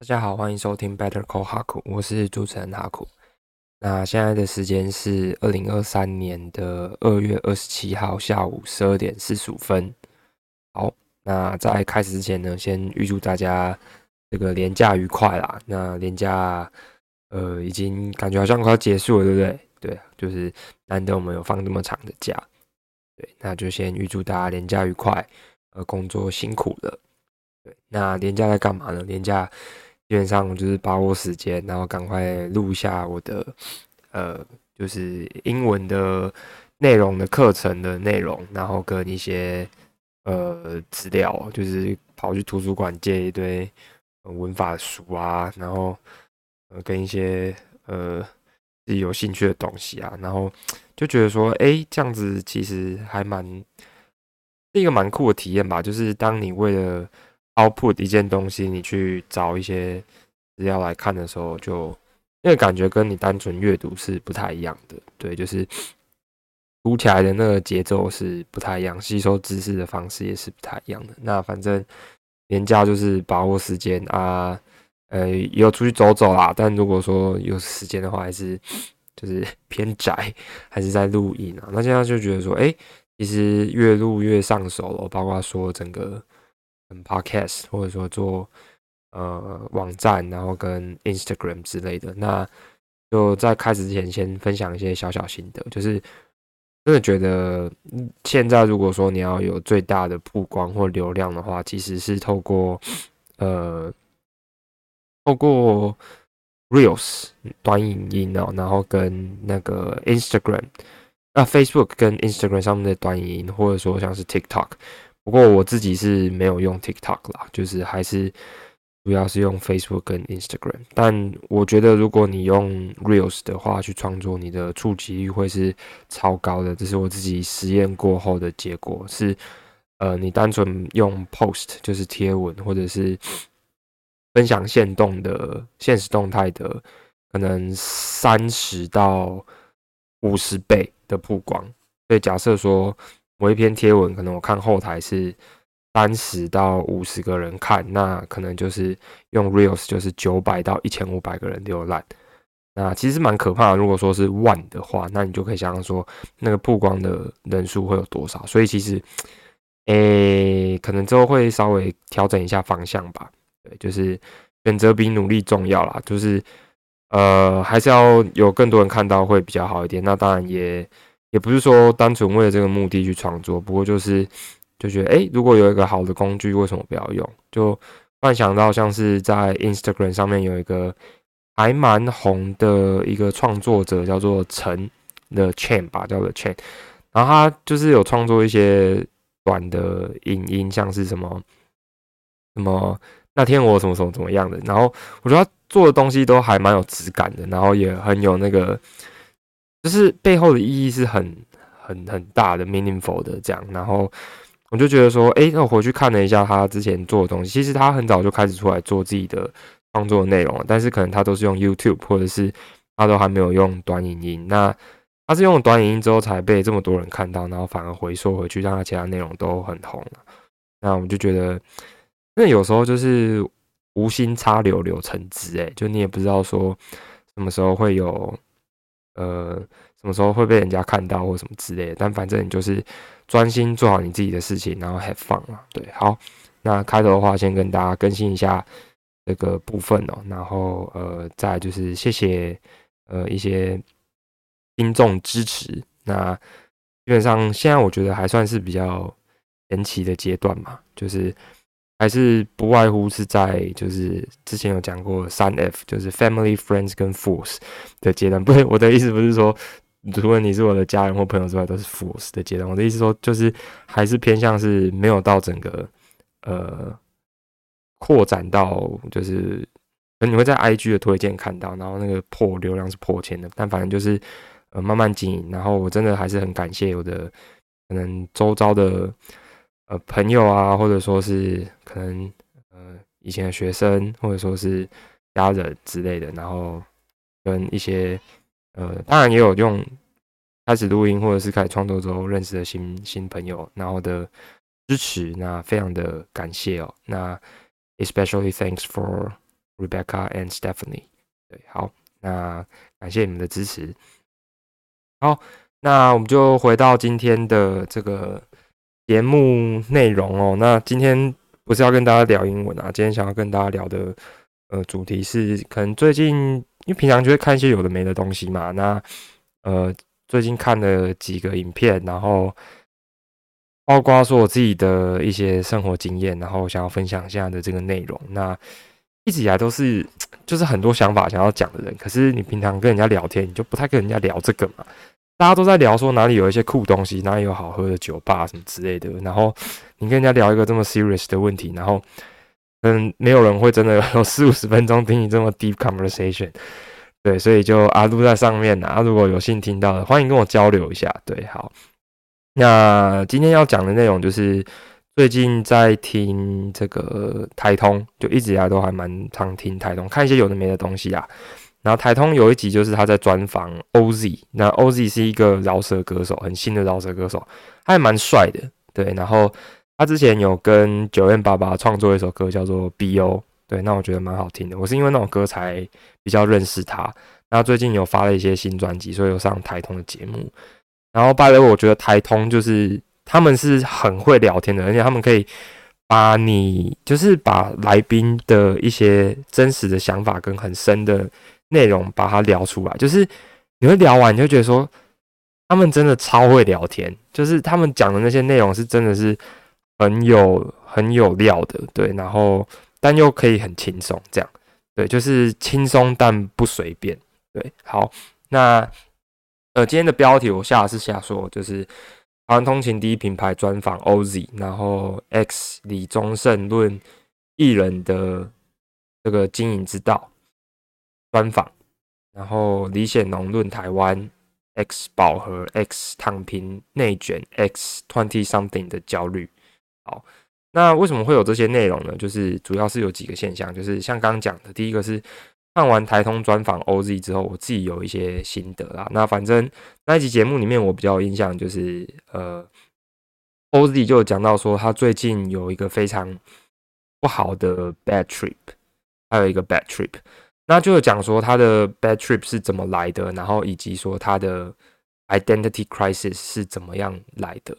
大家好，欢迎收听 Better Call 哈库，我是主持人哈库。那现在的时间是二零二三年的二月二十七号下午十二点四十五分。好，那在开始之前呢，先预祝大家这个年假愉快啦。那年假呃已经感觉好像快要结束了，对不对？对，就是难得我们有放这么长的假。对，那就先预祝大家年假愉快，呃，工作辛苦了。对，那年假在干嘛呢？年假基本上就是把握时间，然后赶快录下我的呃，就是英文的内容的课程的内容，然后跟一些呃资料，就是跑去图书馆借一堆文法书啊，然后呃跟一些呃自己有兴趣的东西啊，然后就觉得说，哎，这样子其实还蛮是一个蛮酷的体验吧，就是当你为了 output 一件东西，你去找一些资料来看的时候，就那个感觉跟你单纯阅读是不太一样的。对，就是读起来的那个节奏是不太一样，吸收知识的方式也是不太一样的。那反正年假就是把握时间啊，呃，也有出去走走啦。但如果说有时间的话，还是就是偏窄，还是在录音啊。那现在就觉得说，哎，其实越录越上手了，包括说整个。Podcast 或者说做呃网站，然后跟 Instagram 之类的，那就在开始之前先分享一些小小心得，就是真的觉得现在如果说你要有最大的曝光或流量的话，其实是透过呃透过 Reels 短影音哦，然后跟那个 Instagram 啊 Facebook 跟 Instagram 上面的短影音，或者说像是 TikTok。不过我自己是没有用 TikTok 啦，就是还是主要是用 Facebook 跟 Instagram。但我觉得如果你用 Reels 的话去创作，你的触及率会是超高的。这是我自己实验过后的结果。是呃，你单纯用 Post 就是贴文或者是分享现动的现实动态的，可能三十到五十倍的曝光。所以假设说。我一篇贴文，可能我看后台是三十到五十个人看，那可能就是用 Reels 就是九百到一千五百个人浏览，那其实蛮可怕的。如果说是万的话，那你就可以想象说那个曝光的人数会有多少。所以其实，诶，可能之后会稍微调整一下方向吧。对，就是选择比努力重要啦，就是呃，还是要有更多人看到会比较好一点。那当然也。也不是说单纯为了这个目的去创作，不过就是就觉得，哎，如果有一个好的工具，为什么不要用？就幻想到像是在 Instagram 上面有一个还蛮红的一个创作者，叫做陈的 Chain 吧，叫做 Chain，然后他就是有创作一些短的影音，像是什么什么那天我什么什么怎么样的，然后我觉得他做的东西都还蛮有质感的，然后也很有那个。就是背后的意义是很很很大的，meaningful 的这样，然后我就觉得说，哎，那我回去看了一下他之前做的东西，其实他很早就开始出来做自己的创作内容了，但是可能他都是用 YouTube，或者是他都还没有用短影音。那他是用短影音之后才被这么多人看到，然后反而回溯回去，让他其他内容都很红。那我就觉得，那有时候就是无心插柳柳成枝，哎，就你也不知道说什么时候会有。呃，什么时候会被人家看到或什么之类的？但反正你就是专心做好你自己的事情，然后 have fun 嘛。对，好，那开头的话先跟大家更新一下这个部分哦，然后呃，再就是谢谢呃一些听众支持。那基本上现在我觉得还算是比较前期的阶段嘛，就是。还是不外乎是在就是之前有讲过三 F，就是 Family、Friends 跟 Force 的阶段。不是我的意思，不是说除了你是我的家人或朋友之外都是 Force 的阶段。我的意思说，就是还是偏向是没有到整个呃扩展到，就是你会在 IG 的推荐看到，然后那个破流量是破千的。但反正就是呃慢慢经营，然后我真的还是很感谢我的可能周遭的。呃，朋友啊，或者说是可能呃以前的学生，或者说是家人之类的，然后跟一些呃，当然也有用开始录音或者是开始创作之后认识的新新朋友，然后的支持，那非常的感谢哦。那 especially thanks for Rebecca and Stephanie。对，好，那感谢你们的支持。好，那我们就回到今天的这个节目内容哦。那今天不是要跟大家聊英文啊，今天想要跟大家聊的呃主题是，可能最近因为平常就会看一些有的没的东西嘛。那呃，最近看了几个影片，然后包括说我自己的一些生活经验，然后想要分享一下的这个内容。那一直以来都是就是很多想法想要讲的人，可是你平常跟人家聊天，你就不太跟人家聊这个嘛。大家都在聊说哪里有一些酷东西，哪里有好喝的酒吧什么之类的。然后你跟人家聊一个这么 serious 的问题，然后嗯，没有人会真的有四五十分钟听你这么 deep conversation。对，所以就阿录在上面啊，如果有幸听到的，欢迎跟我交流一下。对，好，那今天要讲的内容就是最近在听这个台通，就一直以来都还蛮常听台通，看一些有的没的东西啊。然后台通有一集就是他在专访 OZ，那 OZ 是一个饶舌歌手，很新的饶舌歌手，他还蛮帅的，对。然后他之前有跟九 N 八八创作一首歌叫做 BO，对，那我觉得蛮好听的。我是因为那首歌才比较认识他。那最近有发了一些新专辑，所以有上台通的节目。然后拜了，我觉得台通就是他们是很会聊天的，而且他们可以把你就是把来宾的一些真实的想法跟很深的。内容把它聊出来，就是你会聊完，你就觉得说他们真的超会聊天，就是他们讲的那些内容是真的是很有很有料的，对，然后但又可以很轻松，这样，对，就是轻松但不随便，对，好，那呃今天的标题我下是下说，就是台湾通勤第一品牌专访 OZ，然后 X 李宗盛论艺人的这个经营之道。专访，然后李显龙论台湾 X 饱和 X 躺平内卷 X twenty something 的焦虑。好，那为什么会有这些内容呢？就是主要是有几个现象，就是像刚刚讲的，第一个是看完台通专访 OZ 之后，我自己有一些心得啦。那反正那一集节目里面，我比较有印象就是呃，OZ 就讲到说他最近有一个非常不好的 bad trip，还有一个 bad trip。那就讲说他的 bad trip 是怎么来的，然后以及说他的 identity crisis 是怎么样来的。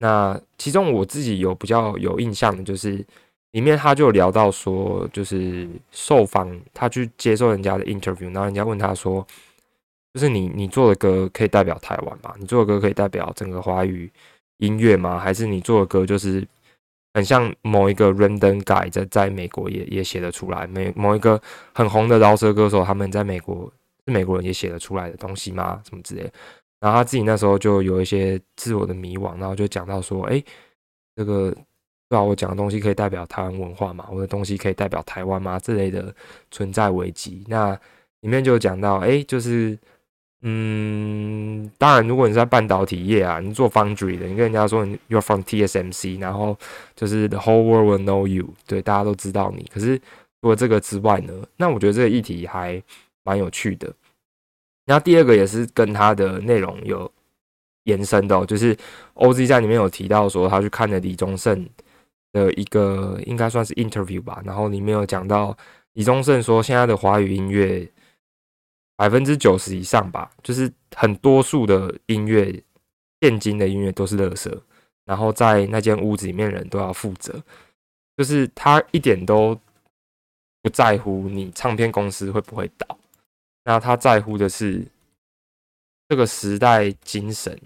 那其中我自己有比较有印象的，就是里面他就聊到说，就是受访他去接受人家的 interview，然后人家问他说，就是你你做的歌可以代表台湾吗？你做的歌可以代表整个华语音乐吗？还是你做的歌就是？很像某一个 random guy 在在美国也也写得出来，每某一个很红的饶舌歌手，他们在美国是美国人也写得出来的东西吗？什么之类？然后他自己那时候就有一些自我的迷惘，然后就讲到说：“哎，这个对吧？我讲的东西可以代表台湾文化嘛？我的东西可以代表台湾吗？之类的存在危机。”那里面就讲到：“哎，就是。”嗯，当然，如果你在半导体业啊，你做 foundry 的，你跟人家说你 you're from TSMC，然后就是 the whole world will know you，对，大家都知道你。可是除了这个之外呢，那我觉得这个议题还蛮有趣的。然后第二个也是跟他的内容有延伸的，哦就是 OZ 在里面有提到说他去看了李宗盛的一个应该算是 interview 吧，然后里面有讲到李宗盛说现在的华语音乐。百分之九十以上吧，就是很多数的音乐，现今的音乐都是垃圾。然后在那间屋子里面，人都要负责，就是他一点都不在乎你唱片公司会不会倒，那他在乎的是这个时代精神，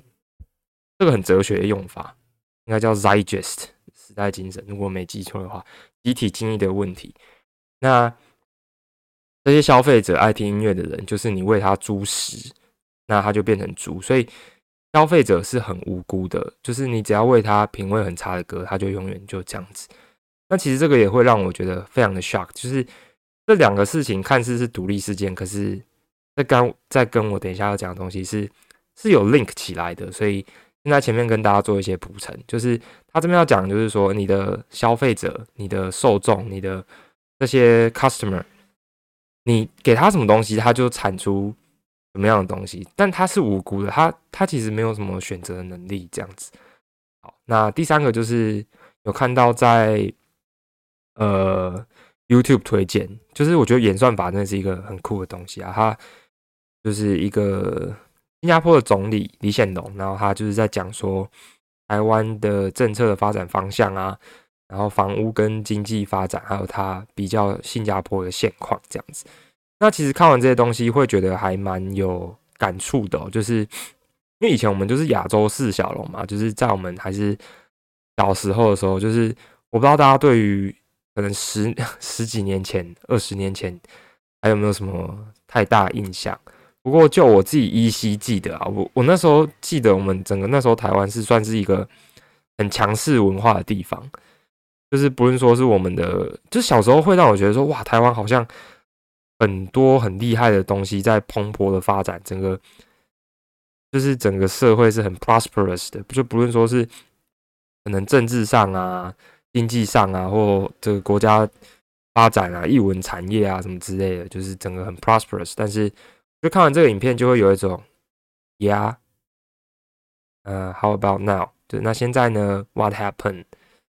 这个很哲学的用法，应该叫 Zeitgeist 时代精神，如果没记错的话，集体经历的问题，那。这些消费者爱听音乐的人，就是你喂他猪食，那他就变成猪。所以消费者是很无辜的，就是你只要喂他品味很差的歌，他就永远就这样子。那其实这个也会让我觉得非常的 shock，就是这两个事情看似是独立事件，可是在刚在跟我等一下要讲的东西是是有 link 起来的。所以现在前面跟大家做一些补充，就是他这边要讲，就是说你的消费者、你的受众、你的这些 customer。你给他什么东西，他就产出什么样的东西，但他是无辜的，他他其实没有什么选择的能力，这样子。好，那第三个就是有看到在呃 YouTube 推荐，就是我觉得演算法真的是一个很酷的东西啊。他就是一个新加坡的总理李显龙，然后他就是在讲说台湾的政策的发展方向啊，然后房屋跟经济发展，还有它比较新加坡的现况这样子。那其实看完这些东西，会觉得还蛮有感触的，就是因为以前我们就是亚洲四小龙嘛，就是在我们还是小时候的时候，就是我不知道大家对于。可能十 十几年前、二十年前还有没有什么太大印象？不过就我自己依稀记得啊，我我那时候记得我们整个那时候台湾是算是一个很强势文化的地方，就是不论说是我们的，就小时候会让我觉得说，哇，台湾好像很多很厉害的东西在蓬勃的发展，整个就是整个社会是很 prosperous 的，就不论说是可能政治上啊。经济上啊，或这个国家发展啊，艺文产业啊，什么之类的，就是整个很 prosperous。但是，就看完这个影片，就会有一种，Yeah，呃，How about now？就那现在呢？What happened？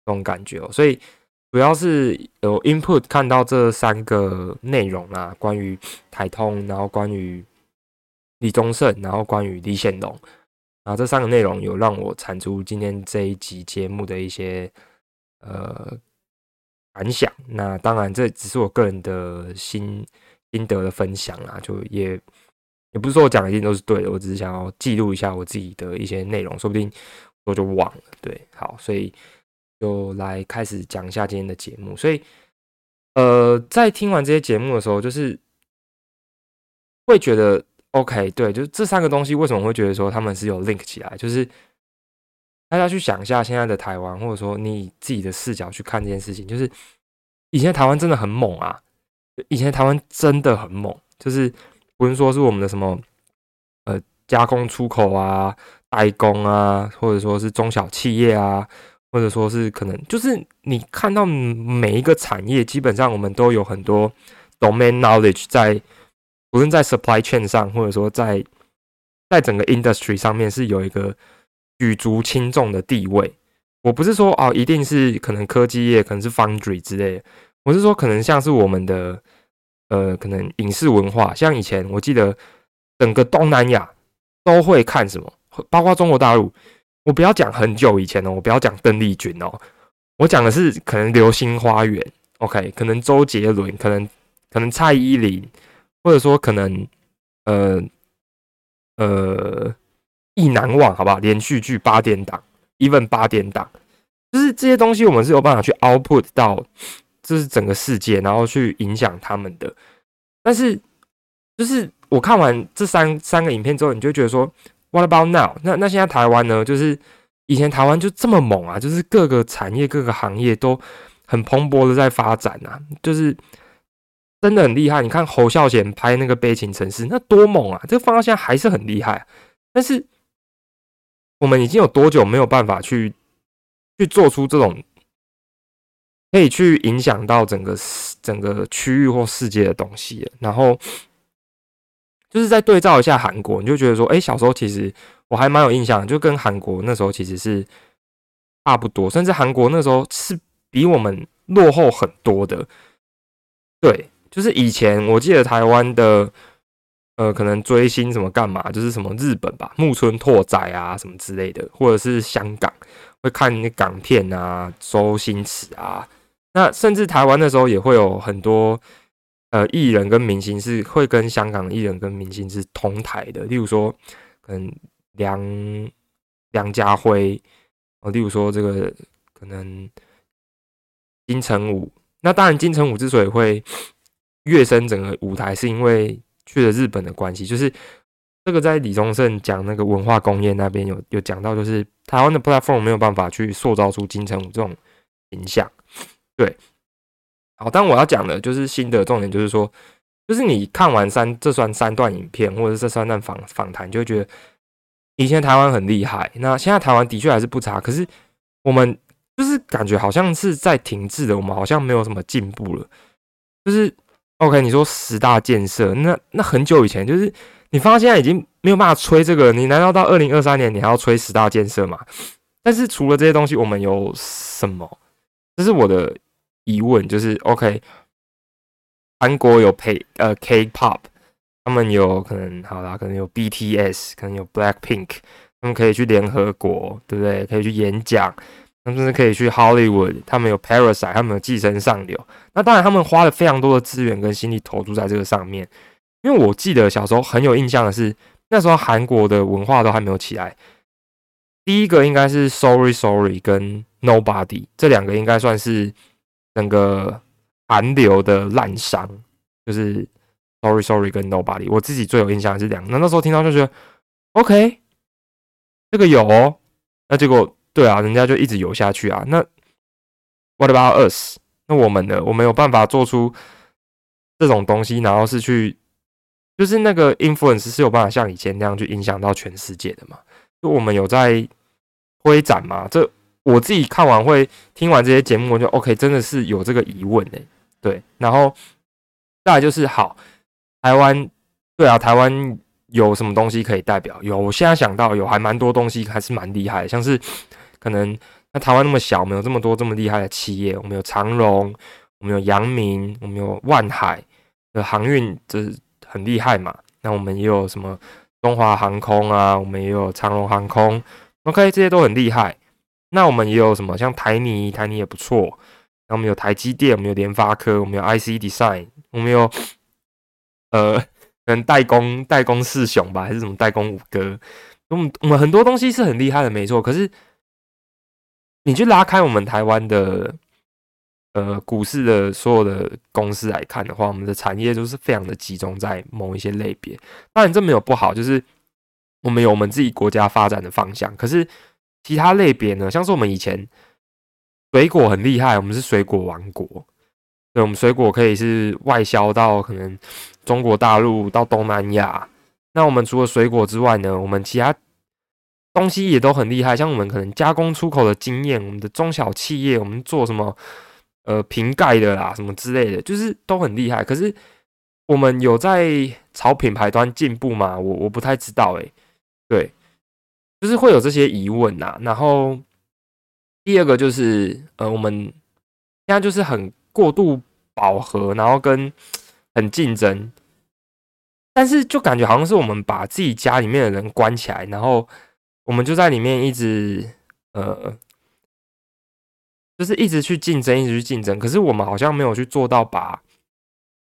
这种感觉哦。所以，主要是有 input 看到这三个内容啊，关于台通，然后关于李宗盛，然后关于李显龙，然后这三个内容有让我产出今天这一集节目的一些。呃，感想。那当然，这只是我个人的心心得的分享啦，就也也不是说我讲的一定都是对的，我只是想要记录一下我自己的一些内容，说不定我就忘了。对，好，所以就来开始讲一下今天的节目。所以，呃，在听完这些节目的时候，就是会觉得 OK，对，就是这三个东西为什么会觉得说他们是有 link 起来，就是。大家去想一下现在的台湾，或者说你以自己的视角去看这件事情，就是以前台湾真的很猛啊！以前台湾真的很猛，就是不是说是我们的什么呃加工出口啊、代工啊，或者说是中小企业啊，或者说是可能就是你看到每一个产业，基本上我们都有很多 domain knowledge 在，无论在 supply chain 上，或者说在在整个 industry 上面是有一个。举足轻重的地位，我不是说哦，一定是可能科技业，可能是 foundry 之类的。我是说，可能像是我们的呃，可能影视文化，像以前我记得整个东南亚都会看什么，包括中国大陆。我不要讲很久以前哦，我不要讲邓丽君哦，我讲的是可能流星花园，OK，可能周杰伦，可能可能蔡依林，或者说可能呃呃。意难忘，好不好？连续剧八点档，even 八点档，就是这些东西，我们是有办法去 output 到，这是整个世界，然后去影响他们的。但是，就是我看完这三三个影片之后，你就觉得说，What about now？那那现在台湾呢？就是以前台湾就这么猛啊，就是各个产业、各个行业都很蓬勃的在发展啊，就是真的很厉害。你看侯孝贤拍那个《悲情城市》，那多猛啊！这个放到现在还是很厉害，但是。我们已经有多久没有办法去去做出这种可以去影响到整个整个区域或世界的东西？然后就是再对照一下韩国，你就觉得说，哎，小时候其实我还蛮有印象，就跟韩国那时候其实是差不多，甚至韩国那时候是比我们落后很多的。对，就是以前我记得台湾的。呃，可能追星什么干嘛，就是什么日本吧，木村拓哉啊什么之类的，或者是香港会看港片啊，周星驰啊，那甚至台湾那时候也会有很多呃艺人跟明星是会跟香港的艺人跟明星是同台的，例如说可能梁梁家辉哦，例如说这个可能金城武，那当然金城武之所以会跃升整个舞台，是因为。去了日本的关系，就是这个在李宗盛讲那个文化工业那边有有讲到，就是台湾的 platform 没有办法去塑造出金城武这种形象。对，好，但我要讲的就是新的重点，就是说，就是你看完三这算三段影片，或者这三段访访谈，就会觉得以前台湾很厉害，那现在台湾的确还是不差，可是我们就是感觉好像是在停滞的，我们好像没有什么进步了，就是。OK，你说十大建设，那那很久以前，就是你发现已经没有办法吹这个，你难道到二零二三年你还要吹十大建设吗？但是除了这些东西，我们有什么？这是我的疑问，就是 OK，韩国有 K 呃 K-pop，他们有可能好啦，可能有 BTS，可能有 Black Pink，他们可以去联合国，对不对？可以去演讲，他们甚至可以去 Hollywood，他们有 Parasite，他们有寄生上流。那当然，他们花了非常多的资源跟心力投注在这个上面。因为我记得小时候很有印象的是，那时候韩国的文化都还没有起来。第一个应该是 Sorry Sorry 跟 Nobody 这两个应该算是整个韩流的烂伤，就是 Sorry Sorry 跟 Nobody。我自己最有印象是两个。那那时候听到就觉得 OK，这个有，哦，那结果对啊，人家就一直游下去啊。那 What about us？那我们呢？我们有办法做出这种东西，然后是去，就是那个 influence 是有办法像以前那样去影响到全世界的嘛？就我们有在。推展嘛？这我自己看完会听完这些节目，我就 OK，真的是有这个疑问诶。对，然后再来就是好，台湾对啊，台湾有什么东西可以代表？有，我现在想到有还蛮多东西还是蛮厉害的，像是可能那台湾那么小，没有这么多这么厉害的企业，我们有长荣，我们有阳明，我们有万海的航运，这很厉害嘛。那我们也有什么中华航空啊，我们也有长荣航空。OK，这些都很厉害。那我们也有什么？像台泥，台泥也不错。那我们有台积电，我们有联发科，我们有 IC Design，我们有呃，可能代工代工四雄吧，还是什么代工五哥？我们我们很多东西是很厉害的，没错。可是你去拉开我们台湾的呃股市的所有的公司来看的话，我们的产业都是非常的集中在某一些类别。当然，这没有不好，就是。我们有我们自己国家发展的方向，可是其他类别呢？像是我们以前水果很厉害，我们是水果王国，对，我们水果可以是外销到可能中国大陆到东南亚。那我们除了水果之外呢，我们其他东西也都很厉害，像我们可能加工出口的经验，我们的中小企业，我们做什么呃瓶盖的啦，什么之类的，就是都很厉害。可是我们有在朝品牌端进步吗？我我不太知道诶。对，就是会有这些疑问呐。然后第二个就是，呃，我们现在就是很过度饱和，然后跟很竞争，但是就感觉好像是我们把自己家里面的人关起来，然后我们就在里面一直，呃，就是一直去竞争，一直去竞争。可是我们好像没有去做到把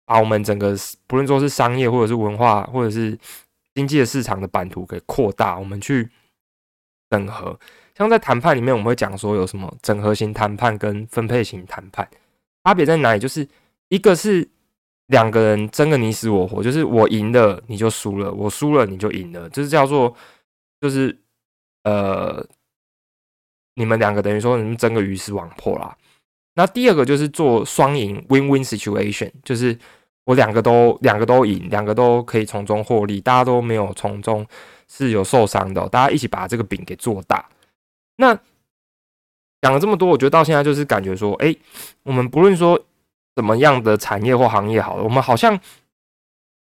把我们整个不论说是商业或者是文化或者是。经济的市场的版图给扩大，我们去整合。像在谈判里面，我们会讲说有什么整合型谈判跟分配型谈判，差别在哪里？就是一个是两个人争个你死我活，就是我赢了你就输了，我输了你就赢了，就是叫做就是呃，你们两个等于说你们争个鱼死网破啦。那第二个就是做双赢 （win-win situation），就是。我两个都两个都赢，两个都可以从中获利，大家都没有从中是有受伤的，大家一起把这个饼给做大。那讲了这么多，我觉得到现在就是感觉说，哎，我们不论说怎么样的产业或行业好了，我们好像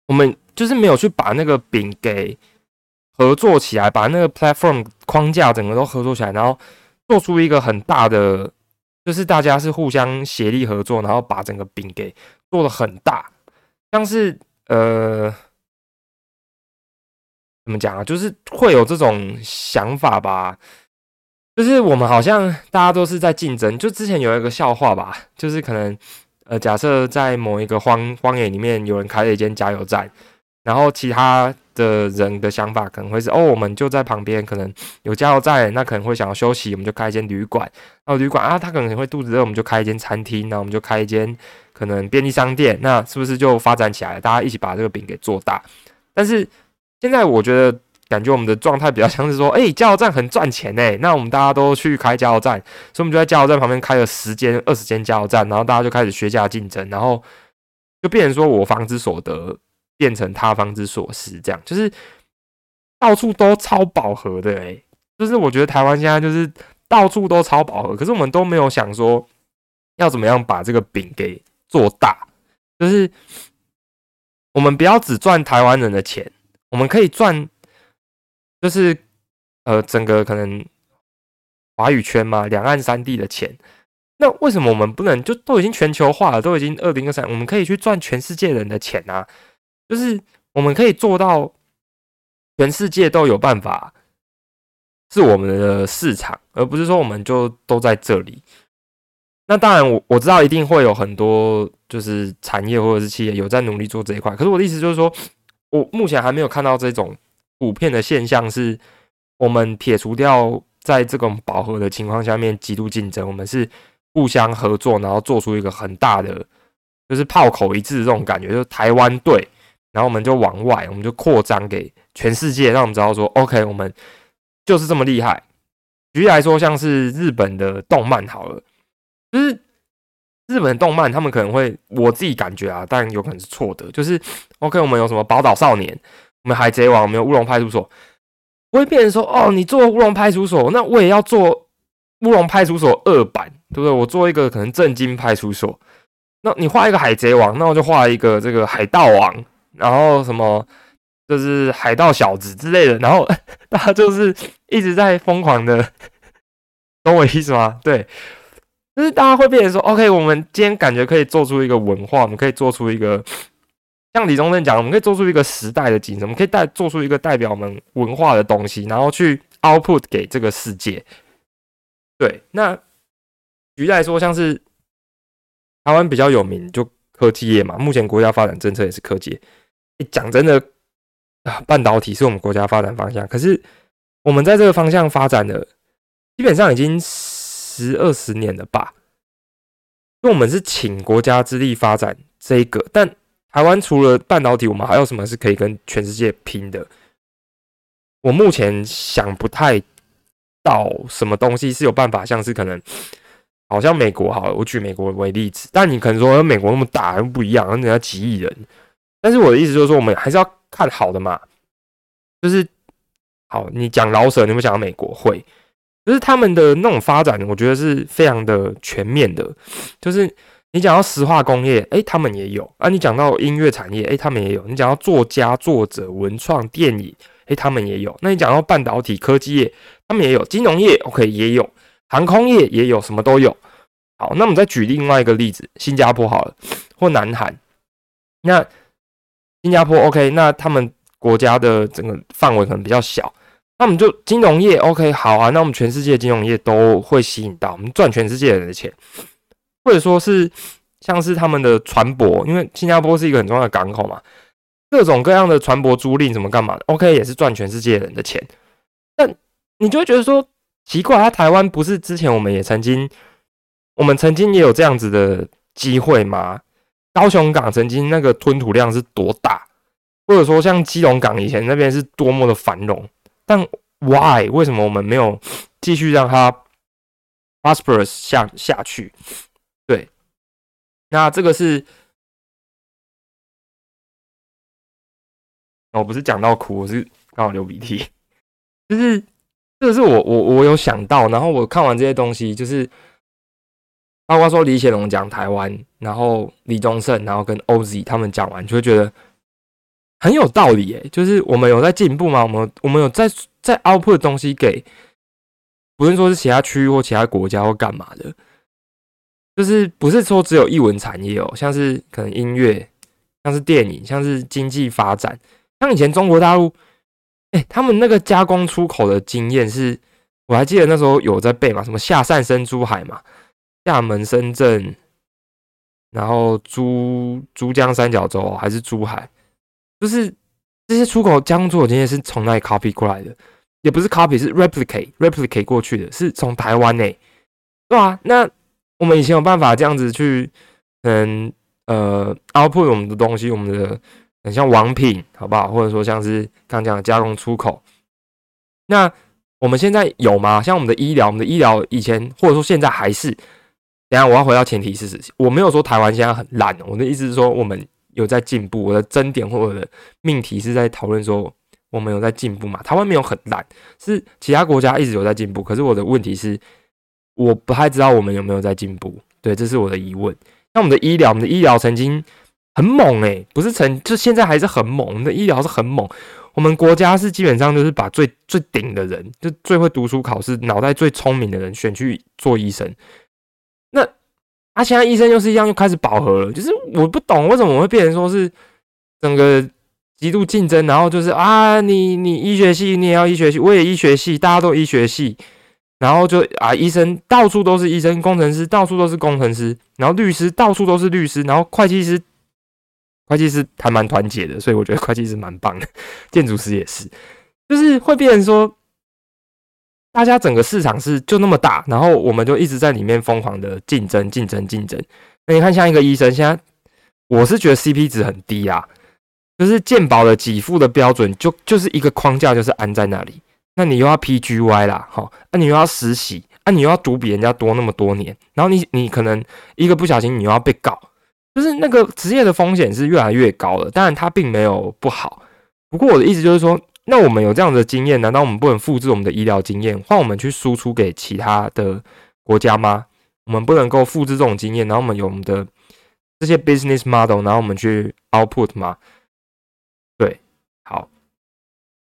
我们就是没有去把那个饼给合作起来，把那个 platform 框架整个都合作起来，然后做出一个很大的，就是大家是互相协力合作，然后把整个饼给做的很大。像是呃，怎么讲啊？就是会有这种想法吧。就是我们好像大家都是在竞争。就之前有一个笑话吧，就是可能呃，假设在某一个荒荒野里面，有人开了一间加油站，然后其他的人的想法可能会是：哦，我们就在旁边，可能有加油站，那可能会想要休息，我们就开一间旅馆。然后旅馆啊，他可能会肚子饿，我们就开一间餐厅，那我们就开一间。可能便利商店，那是不是就发展起来？大家一起把这个饼给做大。但是现在我觉得，感觉我们的状态比较像是说，哎，加油站很赚钱哎，那我们大家都去开加油站，所以我们就在加油站旁边开了十间、二十间加油站，然后大家就开始削价竞争，然后就变成说我方之所得变成他方之所失，这样就是到处都超饱和的哎，就是我觉得台湾现在就是到处都超饱和，可是我们都没有想说要怎么样把这个饼给。做大，就是我们不要只赚台湾人的钱，我们可以赚，就是呃整个可能华语圈嘛，两岸三地的钱。那为什么我们不能就都已经全球化了，都已经二零二三，我们可以去赚全世界人的钱啊？就是我们可以做到全世界都有办法是我们的市场，而不是说我们就都在这里。那当然，我我知道一定会有很多就是产业或者是企业有在努力做这一块。可是我的意思就是说，我目前还没有看到这种普遍的现象，是我们撇除掉在这种饱和的情况下面极度竞争，我们是互相合作，然后做出一个很大的就是炮口一致这种感觉，就是台湾队，然后我们就往外，我们就扩张给全世界，让我们知道说，OK，我们就是这么厉害。举例来说，像是日本的动漫好了。就是日本动漫，他们可能会，我自己感觉啊，但有可能是错的。就是 OK，我们有什么宝岛少年，我们海贼王，我们有乌龙派出所，不会变成说，哦，你做乌龙派出所，那我也要做乌龙派出所二版，对不对？我做一个可能正经派出所，那你画一个海贼王，那我就画一个这个海盗王，然后什么就是海盗小子之类的，然后 大家就是一直在疯狂的，懂我意思吗？对。就是大家会变成说，OK，我们今天感觉可以做出一个文化，我们可以做出一个 像李宗盛讲，我们可以做出一个时代的景，我们可以带做出一个代表我们文化的东西，然后去 output 给这个世界。对，那举例来说，像是台湾比较有名就科技业嘛，目前国家发展政策也是科技。讲真的啊，半导体是我们国家发展方向，可是我们在这个方向发展的基本上已经。十二十年了吧？因为我们是请国家之力发展这个，但台湾除了半导体，我们还有什么是可以跟全世界拼的？我目前想不太到什么东西是有办法，像是可能好像美国好，我举美国为例子，但你可能说美国那么大不一样，人家几亿人，但是我的意思就是说，我们还是要看好的嘛。就是好，你讲老舍，你有没有讲美国会？就是他们的那种发展，我觉得是非常的全面的。就是你讲到石化工业，哎，他们也有啊；你讲到音乐产业，哎，他们也有；你讲到作家、作者、文创、电影，哎，他们也有。那你讲到半导体科技业，他们也有；金融业，OK，也有；航空业也有，什么都有。好，那我们再举另外一个例子，新加坡好了，或南韩。那新加坡 OK，那他们国家的整个范围可能比较小。那我们就金融业，OK，好啊。那我们全世界金融业都会吸引到我们赚全世界人的钱，或者说是像是他们的船舶，因为新加坡是一个很重要的港口嘛，各种各样的船舶租赁怎么干嘛的，OK，也是赚全世界人的钱。但你就会觉得说奇怪，他台湾不是之前我们也曾经，我们曾经也有这样子的机会吗？高雄港曾经那个吞吐量是多大，或者说像基隆港以前那边是多么的繁荣。但 why 为什么我们没有继续让它 prosperous 下下去？对，那这个是，我不是讲到哭，我是刚好流鼻涕。就是这个是我我我有想到，然后我看完这些东西，就是包括说李显龙讲台湾，然后李宗盛，然后跟 OZ 他们讲完，就会觉得。很有道理诶，就是我们有在进步吗？我们我们有在在 output 东西给，不论说是其他区域或其他国家或干嘛的，就是不是说只有译文产业哦，像是可能音乐，像是电影，像是经济发展，像以前中国大陆，哎，他们那个加工出口的经验是，我还记得那时候有在背嘛，什么下汕深珠海嘛，厦门、深圳，然后珠珠江三角洲还是珠海。就是这些出口加工出口经验是从哪里 copy 过来的？也不是 copy，是 replicate replicate 过去的，是从台湾内，对啊？那我们以前有办法这样子去，嗯呃 output 我们的东西，我们的很像网品，好不好？或者说像是刚讲的加工出口，那我们现在有吗？像我们的医疗，我们的医疗以前或者说现在还是？等下我要回到前提是，我没有说台湾现在很烂，我的意思是说我们。有在进步，我的争点或者命题是在讨论说我们有在进步嘛？台湾没有很烂，是其他国家一直有在进步。可是我的问题是，我不太知道我们有没有在进步。对，这是我的疑问。那我们的医疗，我们的医疗曾经很猛诶，不是曾就现在还是很猛。我们的医疗是很猛，我们国家是基本上就是把最最顶的人，就最会读书考试、脑袋最聪明的人选去做医生。啊，现在医生又是一样，又开始饱和了。就是我不懂为什么会变成说是整个极度竞争，然后就是啊，你你医学系你也要医学系，我也医学系，大家都医学系，然后就啊，医生到处都是医生，工程师到处都是工程师，然后律师到处都是律师，然后会计师，会计师还蛮团结的，所以我觉得会计师蛮棒的，建筑师也是，就是会变成说。大家整个市场是就那么大，然后我们就一直在里面疯狂的竞争、竞争、竞争。那你看，像一个医生，现在我是觉得 CP 值很低啊，就是健保的给付的标准就就是一个框架，就是安在那里。那你又要 PGY 啦，哈，那你又要实习，那你又要读比人家多那么多年，然后你你可能一个不小心你又要被告，就是那个职业的风险是越来越高了。当然，它并没有不好，不过我的意思就是说。那我们有这样的经验，难道我们不能复制我们的医疗经验，换我们去输出给其他的国家吗？我们不能够复制这种经验，然后我们有我们的这些 business model，然后我们去 output 吗？对，好，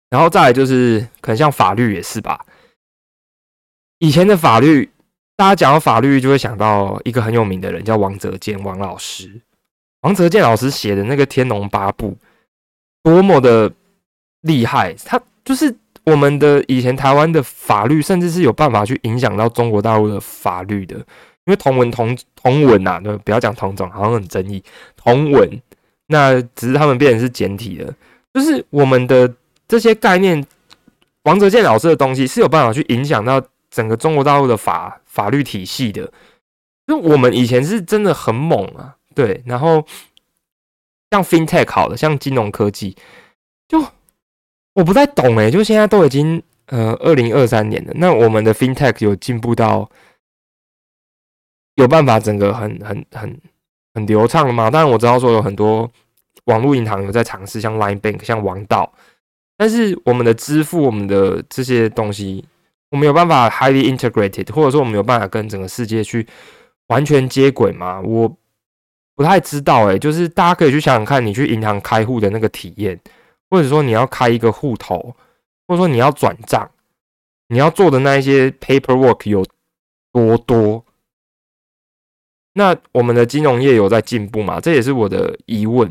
然后再来就是可能像法律也是吧。以前的法律，大家讲到法律就会想到一个很有名的人，叫王泽健王老师。王泽健老师写的那个《天龙八部》，多么的。厉害，他就是我们的以前台湾的法律，甚至是有办法去影响到中国大陆的法律的。因为同文同同文呐，对，不要讲同种，好像很争议。同文，那只是他们变成是简体的，就是我们的这些概念，王泽健老师的东西是有办法去影响到整个中国大陆的法法律体系的。就我们以前是真的很猛啊，对。然后像 FinTech 好了，像金融科技，就。我不太懂诶，就现在都已经呃二零二三年了，那我们的 FinTech 有进步到有办法整个很很很很流畅了吗？当然我知道说有很多网络银行有在尝试，像 Line Bank、像王道，但是我们的支付、我们的这些东西，我们有办法 highly integrated，或者说我们有办法跟整个世界去完全接轨吗？我不太知道诶，就是大家可以去想想看，你去银行开户的那个体验。或者说你要开一个户头，或者说你要转账，你要做的那一些 paperwork 有多多？那我们的金融业有在进步吗？这也是我的疑问。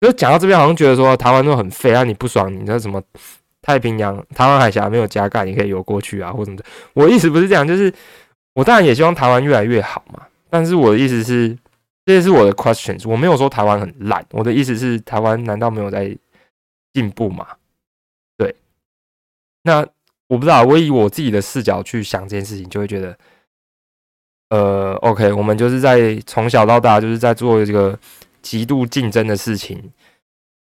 就讲到这边，好像觉得说台湾都很废啊，你不爽，你那什么太平洋、台湾海峡没有加盖，你可以游过去啊，或什么的。我意思不是这样，就是我当然也希望台湾越来越好嘛。但是我的意思是，这也是我的 questions，我没有说台湾很烂，我的意思是台湾难道没有在？进步嘛？对，那我不知道，我以我自己的视角去想这件事情，就会觉得，呃，OK，我们就是在从小到大就是在做这个极度竞争的事情，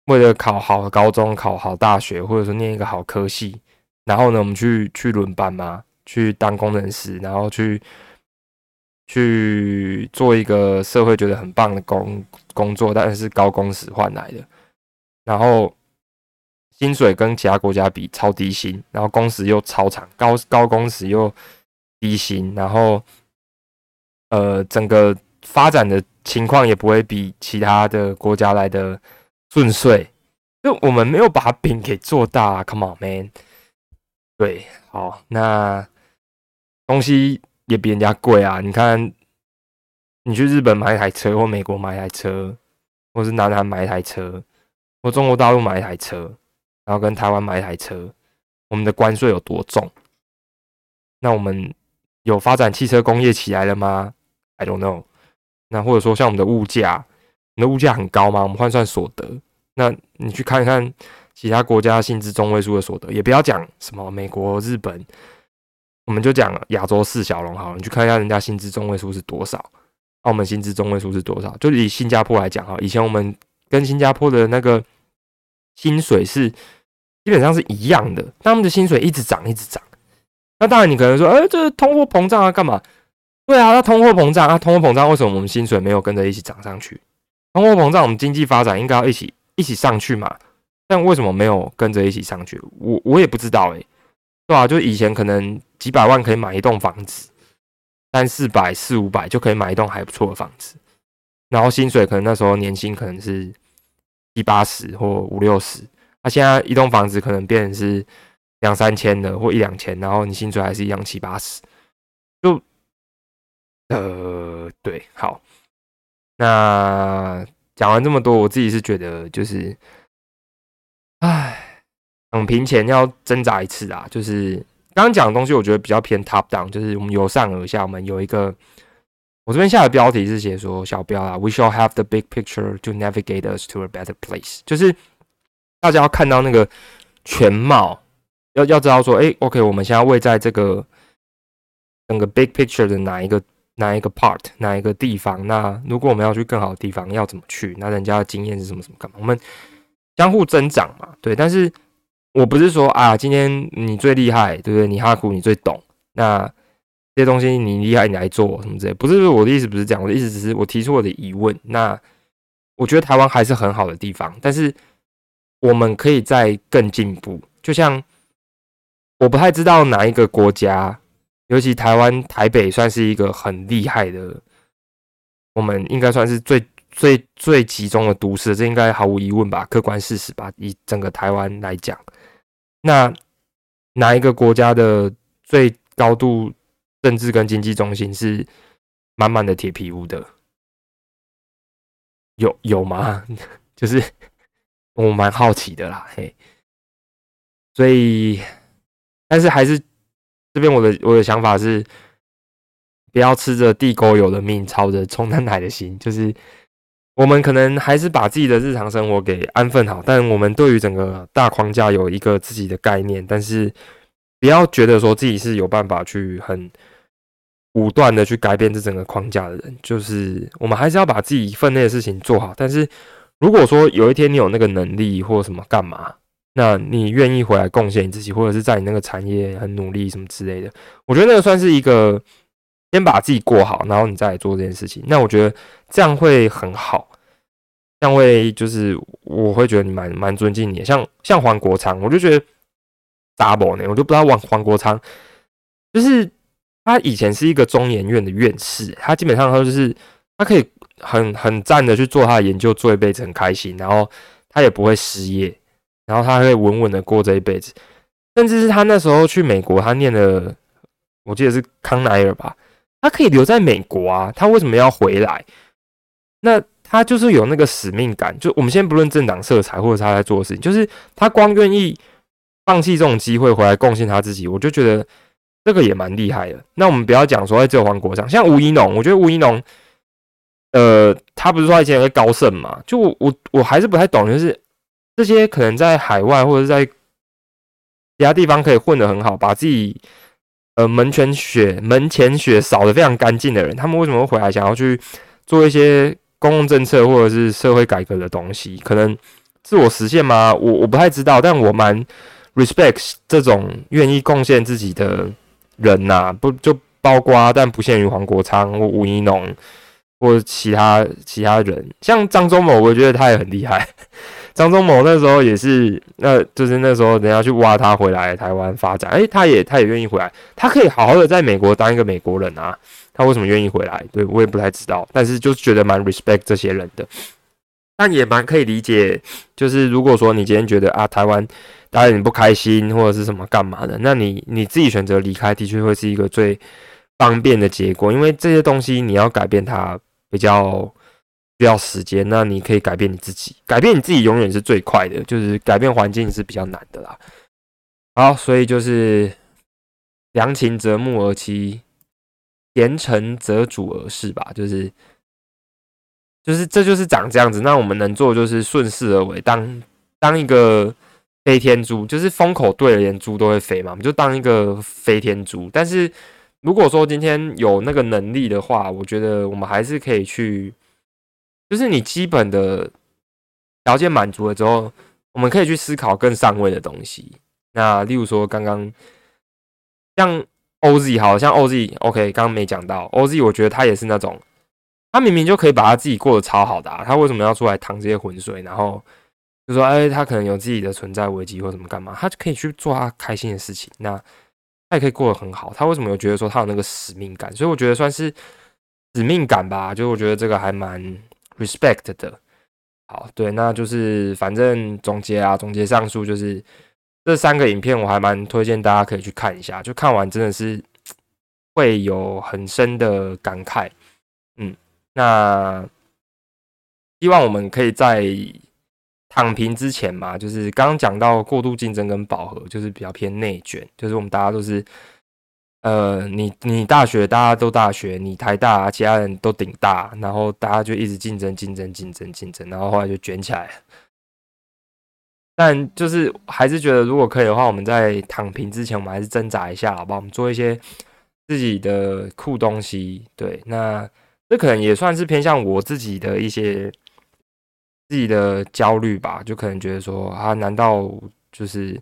为了考好高中、考好大学，或者说念一个好科系，然后呢，我们去去轮班嘛，去当工程师，然后去去做一个社会觉得很棒的工工作，但是高工时换来的，然后。薪水跟其他国家比超低薪，然后工时又超长，高高工时又低薪，然后呃，整个发展的情况也不会比其他的国家来的顺遂，就我们没有把饼给做大，Come on man，对，好，那东西也比人家贵啊，你看，你去日本买一台车，或美国买一台车，或是南韩买一台车，或中国大陆买一台车。然后跟台湾买一台车，我们的关税有多重？那我们有发展汽车工业起来了吗？I don't know。那或者说像我们的物价，你的物价很高吗？我们换算所得，那你去看看其他国家薪资中位数的所得，也不要讲什么美国、日本，我们就讲亚洲四小龙好，你去看一下人家薪资中位数是多少，那我们薪资中位数是多少？就以新加坡来讲哈，以前我们跟新加坡的那个薪水是。基本上是一样的，他们的薪水一直涨，一直涨。那当然，你可能说，哎，这是通货膨胀啊，干嘛？对啊，那通货膨胀啊，通货膨胀，为什么我们薪水没有跟着一起涨上去？通货膨胀，我们经济发展应该要一起一起上去嘛？但为什么没有跟着一起上去？我我也不知道哎，对啊？就以前可能几百万可以买一栋房子，三四百、四五百就可以买一栋还不错的房子，然后薪水可能那时候年薪可能是七八十或五六十。那现在一栋房子可能变成是两三千的或一两千，然后你薪水还是一样七八十，就呃，对，好。那讲完这么多，我自己是觉得就是，唉，躺平前要挣扎一次啊。就是刚刚讲的东西，我觉得比较偏 top down，就是我们由上而下，我们有一个，我这边下的标题是写说小标啊，We shall have the big picture to navigate us to a better place，就是大家要看到那个全貌，要要知道说，哎，OK，我们现在位在这个整个 big picture 的哪一个。哪一个 part，哪一个地方？那如果我们要去更好的地方，要怎么去？那人家的经验是什么什么干嘛？我们相互增长嘛，对。但是我不是说啊，今天你最厉害，对不对？你哈苦，你最懂。那这些东西你厉害，你来做什么之类？不是我的意思，不是这样。我的意思只是我提出我的疑问。那我觉得台湾还是很好的地方，但是我们可以再更进步。就像我不太知道哪一个国家。尤其台湾台北算是一个很厉害的，我们应该算是最最最集中的都市，这应该毫无疑问吧？客观事实吧？以整个台湾来讲，那哪一个国家的最高度政治跟经济中心是满满的铁皮屋的？有有吗？就是我蛮好奇的啦，嘿，所以但是还是。这边我的我的想法是，不要吃着地沟油的命，操着冲淡奶的心。就是我们可能还是把自己的日常生活给安分好，但我们对于整个大框架有一个自己的概念。但是不要觉得说自己是有办法去很武断的去改变这整个框架的人。就是我们还是要把自己分内的事情做好。但是如果说有一天你有那个能力或什么干嘛？那你愿意回来贡献你自己，或者是在你那个产业很努力什么之类的？我觉得那个算是一个先把自己过好，然后你再来做这件事情。那我觉得这样会很好，这样会就是我会觉得你蛮蛮尊敬你。像像黄国昌，我就觉得 double 呢，我就不知道黄黄国昌，就是他以前是一个中研院的院士，他基本上他就是他可以很很赞的去做他的研究，做一辈子很开心，然后他也不会失业。然后他会稳稳的过这一辈子，甚至是他那时候去美国，他念的，我记得是康奈尔吧，他可以留在美国啊，他为什么要回来？那他就是有那个使命感，就我们先不论政党色彩或者他在做的事情，就是他光愿意放弃这种机会回来贡献他自己，我就觉得这个也蛮厉害的。那我们不要讲说在这黄国上，像吴一农，我觉得吴一农，呃，他不是说以前会高盛嘛？就我我还是不太懂，就是。这些可能在海外或者在其他地方可以混得很好，把自己呃门前雪门前雪扫得非常干净的人，他们为什么会回来想要去做一些公共政策或者是社会改革的东西？可能自我实现吗？我我不太知道，但我蛮 respect 这种愿意贡献自己的人呐，不就包括但不限于黄国昌或吴一农或其他其他人，像张忠谋，我觉得他也很厉害。张忠谋那时候也是，那就是那时候人家去挖他回来台湾发展，哎，他也他也愿意回来，他可以好好的在美国当一个美国人啊，他为什么愿意回来？对我也不太知道，但是就是觉得蛮 respect 这些人的，但也蛮可以理解，就是如果说你今天觉得啊台湾大家你不开心或者是什么干嘛的，那你你自己选择离开，的确会是一个最方便的结果，因为这些东西你要改变它比较。需要时间，那你可以改变你自己，改变你自己永远是最快的，就是改变环境是比较难的啦。好，所以就是良禽择木而栖，贤臣择主而事吧，就是就是这就是长这样子。那我们能做就是顺势而为，当当一个飞天猪，就是风口对了，连猪都会飞嘛，我们就当一个飞天猪。但是如果说今天有那个能力的话，我觉得我们还是可以去。就是你基本的条件满足了之后，我们可以去思考更上位的东西。那例如说，刚刚像 OZ，好像 OZ，OK，刚刚没讲到 OZ，我觉得他也是那种，他明明就可以把他自己过得超好的，他为什么要出来趟这些浑水？然后就说，哎，他可能有自己的存在危机或什么干嘛，他就可以去做他开心的事情。那他也可以过得很好。他为什么有觉得说他有那个使命感？所以我觉得算是使命感吧。就我觉得这个还蛮。respect 的，好，对，那就是反正总结啊，总结上述就是这三个影片，我还蛮推荐大家可以去看一下。就看完真的是会有很深的感慨。嗯，那希望我们可以在躺平之前嘛，就是刚刚讲到过度竞争跟饱和，就是比较偏内卷，就是我们大家都是。呃，你你大学大家都大学，你台大，其他人都顶大，然后大家就一直竞争竞争竞争竞争，然后后来就卷起来。但就是还是觉得，如果可以的话，我们在躺平之前，我们还是挣扎一下，好不好？我们做一些自己的酷东西。对，那这可能也算是偏向我自己的一些自己的焦虑吧，就可能觉得说啊，难道就是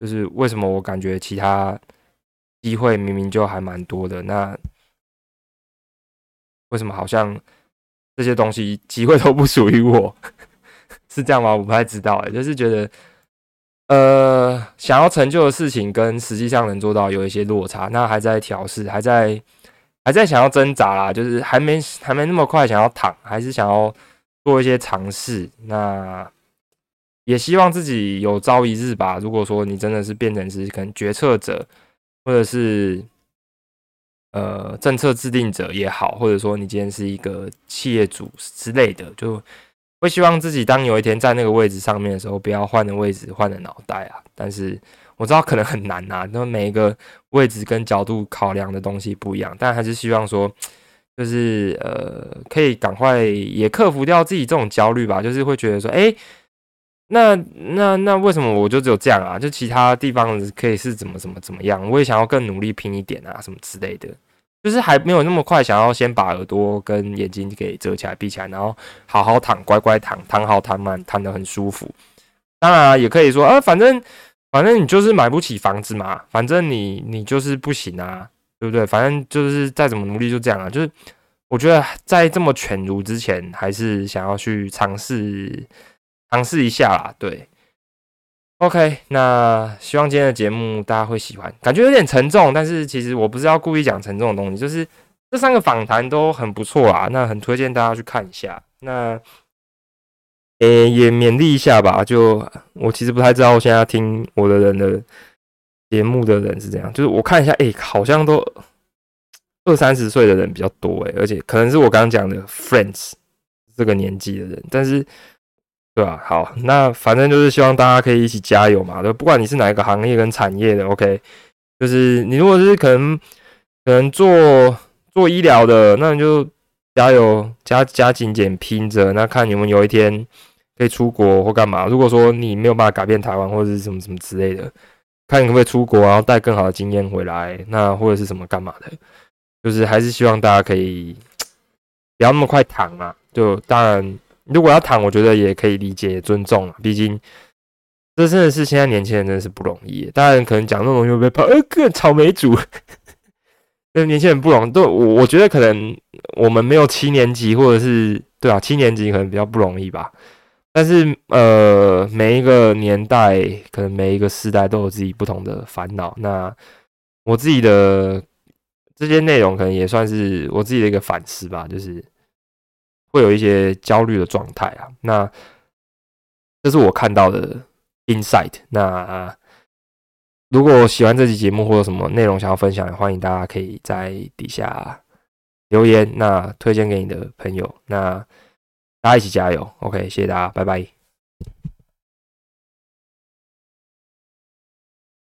就是为什么我感觉其他。机会明明就还蛮多的，那为什么好像这些东西机会都不属于我？是这样吗？我不太知道哎，就是觉得，呃，想要成就的事情跟实际上能做到有一些落差，那还在调试，还在还在想要挣扎啦，就是还没还没那么快想要躺，还是想要做一些尝试。那也希望自己有朝一日吧。如果说你真的是变成是可能决策者。或者是呃政策制定者也好，或者说你今天是一个企业主之类的，就会希望自己当有一天在那个位置上面的时候，不要换的位置换的脑袋啊。但是我知道可能很难呐，那每一个位置跟角度考量的东西不一样，但还是希望说，就是呃可以赶快也克服掉自己这种焦虑吧，就是会觉得说，哎。那那那为什么我就只有这样啊？就其他地方可以是怎么怎么怎么样？我也想要更努力拼一点啊，什么之类的。就是还没有那么快想要先把耳朵跟眼睛给遮起来、闭起来，然后好好躺、乖乖躺、躺好、躺满、躺得很舒服。当然也可以说，啊，反正反正你就是买不起房子嘛，反正你你就是不行啊，对不对？反正就是再怎么努力就这样啊。就是我觉得在这么犬儒之前，还是想要去尝试。尝试一下啦，对，OK，那希望今天的节目大家会喜欢，感觉有点沉重，但是其实我不是要故意讲沉重的东西，就是这三个访谈都很不错啊，那很推荐大家去看一下。那，诶，也勉励一下吧，就我其实不太知道我现在听我的人的节目的人是怎样，就是我看一下，诶，好像都二三十岁的人比较多，诶，而且可能是我刚刚讲的 Friends 这个年纪的人，但是。对吧？好，那反正就是希望大家可以一起加油嘛。对，不管你是哪一个行业跟产业的，OK，就是你如果是可能可能做做医疗的，那你就加油加加紧点拼着。那看你们有一天可以出国或干嘛。如果说你没有办法改变台湾或者是什么什么之类的，看你可不可以出国，然后带更好的经验回来。那或者是什么干嘛的，就是还是希望大家可以不要那么快躺啊。就当然。如果要躺，我觉得也可以理解、尊重啊。毕竟，这真的是现在年轻人真的是不容易。当然，可能讲这种东西会被怕，呃，个草莓族，那年轻人不容易。我我觉得可能我们没有七年级，或者是对啊，七年级可能比较不容易吧。但是，呃，每一个年代，可能每一个时代都有自己不同的烦恼。那我自己的这些内容，可能也算是我自己的一个反思吧，就是。会有一些焦虑的状态啊，那这是我看到的 insight。那如果喜欢这期节目或者什么内容想要分享，欢迎大家可以在底下留言，那推荐给你的朋友，那大家一起加油。OK，谢谢大家，拜拜。